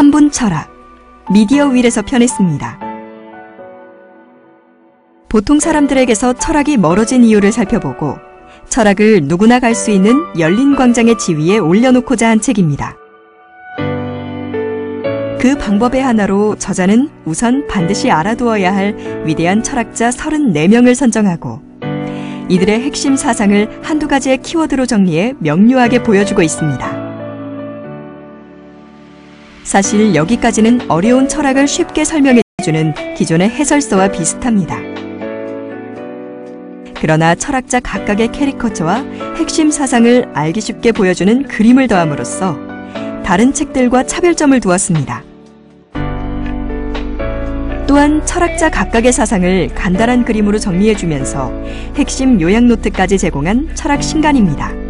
3분 철학 미디어 윌에서 편했습니다. 보통 사람들에게서 철학이 멀어진 이유를 살펴보고 철학을 누구나 갈 수 있는 열린 광장의 지위에 올려놓고자 한 책입니다. 그 방법의 하나로 저자는 우선 반드시 알아두어야 할 위대한 철학자 34명을 선정하고 이들의 핵심 사상을 한두 가지의 키워드로 정리해 명료하게 보여주고 있습니다. 사실 여기까지는 어려운 철학을 쉽게 설명해주는 기존의 해설서와 비슷합니다. 그러나 철학자 각각의 캐리커처와 핵심 사상을 알기 쉽게 보여주는 그림을 더함으로써 다른 책들과 차별점을 두었습니다. 또한 철학자 각각의 사상을 간단한 그림으로 정리해주면서 핵심 요약 노트까지 제공한 철학 신간입니다.